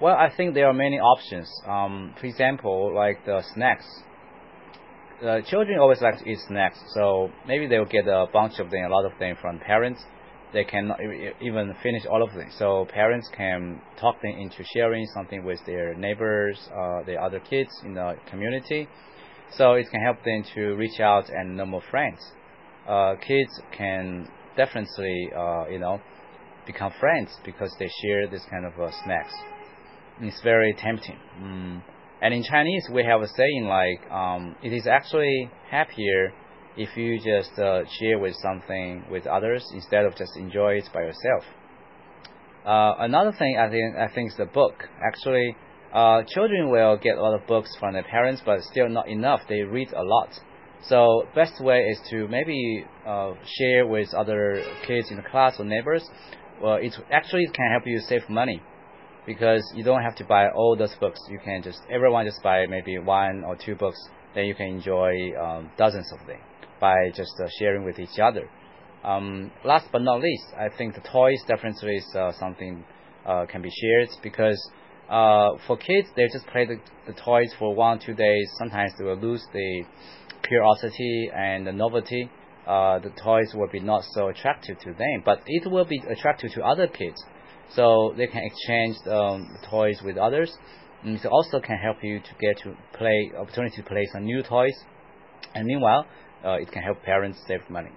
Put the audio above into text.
Well, I think there are many options. Um, for example, like the snacks. The children always like to eat snacks, so maybe they'll get a bunch of them, a lot of them from parents. They cannot even finish all of them, so parents can talk them into sharing something with their neighbors, uh, their other kids in the community. So it can help them to reach out and know more friends. Uh, kids can definitely, uh, you know, become friends because they share this kind of uh, snacks. It's very tempting. Mm. And in Chinese, we have a saying like, um, it is actually happier if you just uh, share with something with others instead of just enjoy it by yourself. Uh, another thing I think I think is the book. Actually, uh, children will get a lot of books from their parents, but still not enough. They read a lot. So best way is to maybe uh, share with other kids in the class or neighbors. Well, it actually can help you save money because you don't have to buy all those books. You can just everyone just buy maybe one or two books, then you can enjoy um, dozens of them by just uh, sharing with each other. Um, last but not least, I think the toys definitely is uh, something uh, can be shared because uh, for kids they just play the, the toys for one two days. Sometimes they will lose the curiosity and the novelty. Uh, the toys will be not so attractive to them, but it will be attractive to other kids so they can exchange um, toys with others. And it also can help you to get to play opportunity to play some new toys. And meanwhile, uh, it can help parents save money.